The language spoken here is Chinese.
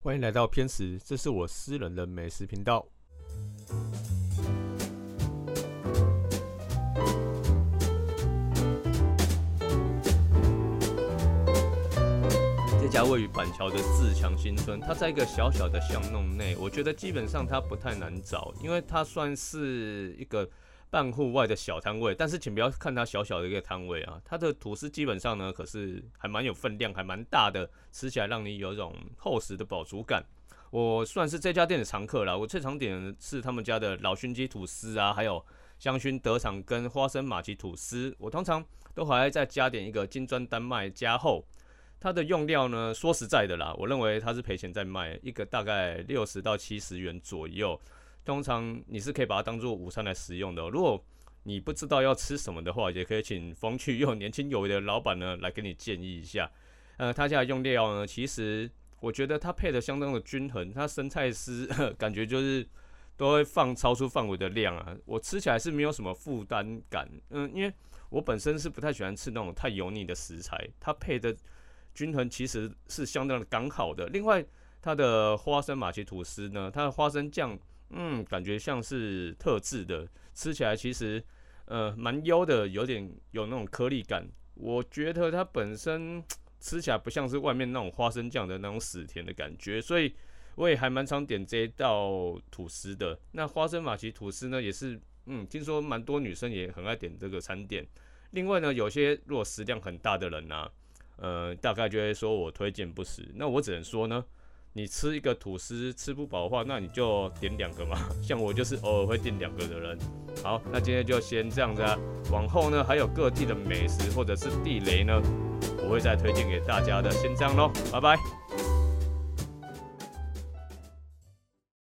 欢迎来到偏食，这是我私人的美食频道。这家位于板桥的自强新村，它在一个小小的巷弄内，我觉得基本上它不太难找，因为它算是一个。半户外的小摊位，但是请不要看它小小的一个摊位啊，它的吐司基本上呢，可是还蛮有分量，还蛮大的，吃起来让你有一种厚实的饱足感。我算是这家店的常客了，我最常点的是他们家的老熏鸡吐司啊，还有香薰德肠跟花生玛奇吐司。我通常都还要再加点一个金砖丹麦加厚。它的用料呢，说实在的啦，我认为它是赔钱在卖，一个大概六十到七十元左右。通常你是可以把它当做午餐来食用的。如果你不知道要吃什么的话，也可以请风趣又年轻有为的老板呢来给你建议一下。呃，他家用料呢，其实我觉得它配的相当的均衡。它生菜丝感觉就是都会放超出范围的量啊，我吃起来是没有什么负担感。嗯，因为我本身是不太喜欢吃那种太油腻的食材，它配的均衡其实是相当的刚好的。另外，它的花生玛奇吐司呢，它的花生酱。嗯，感觉像是特制的，吃起来其实呃蛮优的，有点有那种颗粒感。我觉得它本身 吃起来不像是外面那种花生酱的那种死甜的感觉，所以我也还蛮常点这一道吐司的。那花生玛奇吐司呢，也是嗯，听说蛮多女生也很爱点这个餐点。另外呢，有些如果食量很大的人呢，呃，大概就会说我推荐不食。那我只能说呢。你吃一个吐司吃不饱的话，那你就点两个嘛。像我就是偶尔会点两个的人。好，那今天就先这样子啊。往后呢，还有各地的美食或者是地雷呢，我会再推荐给大家的。先这样喽，拜拜。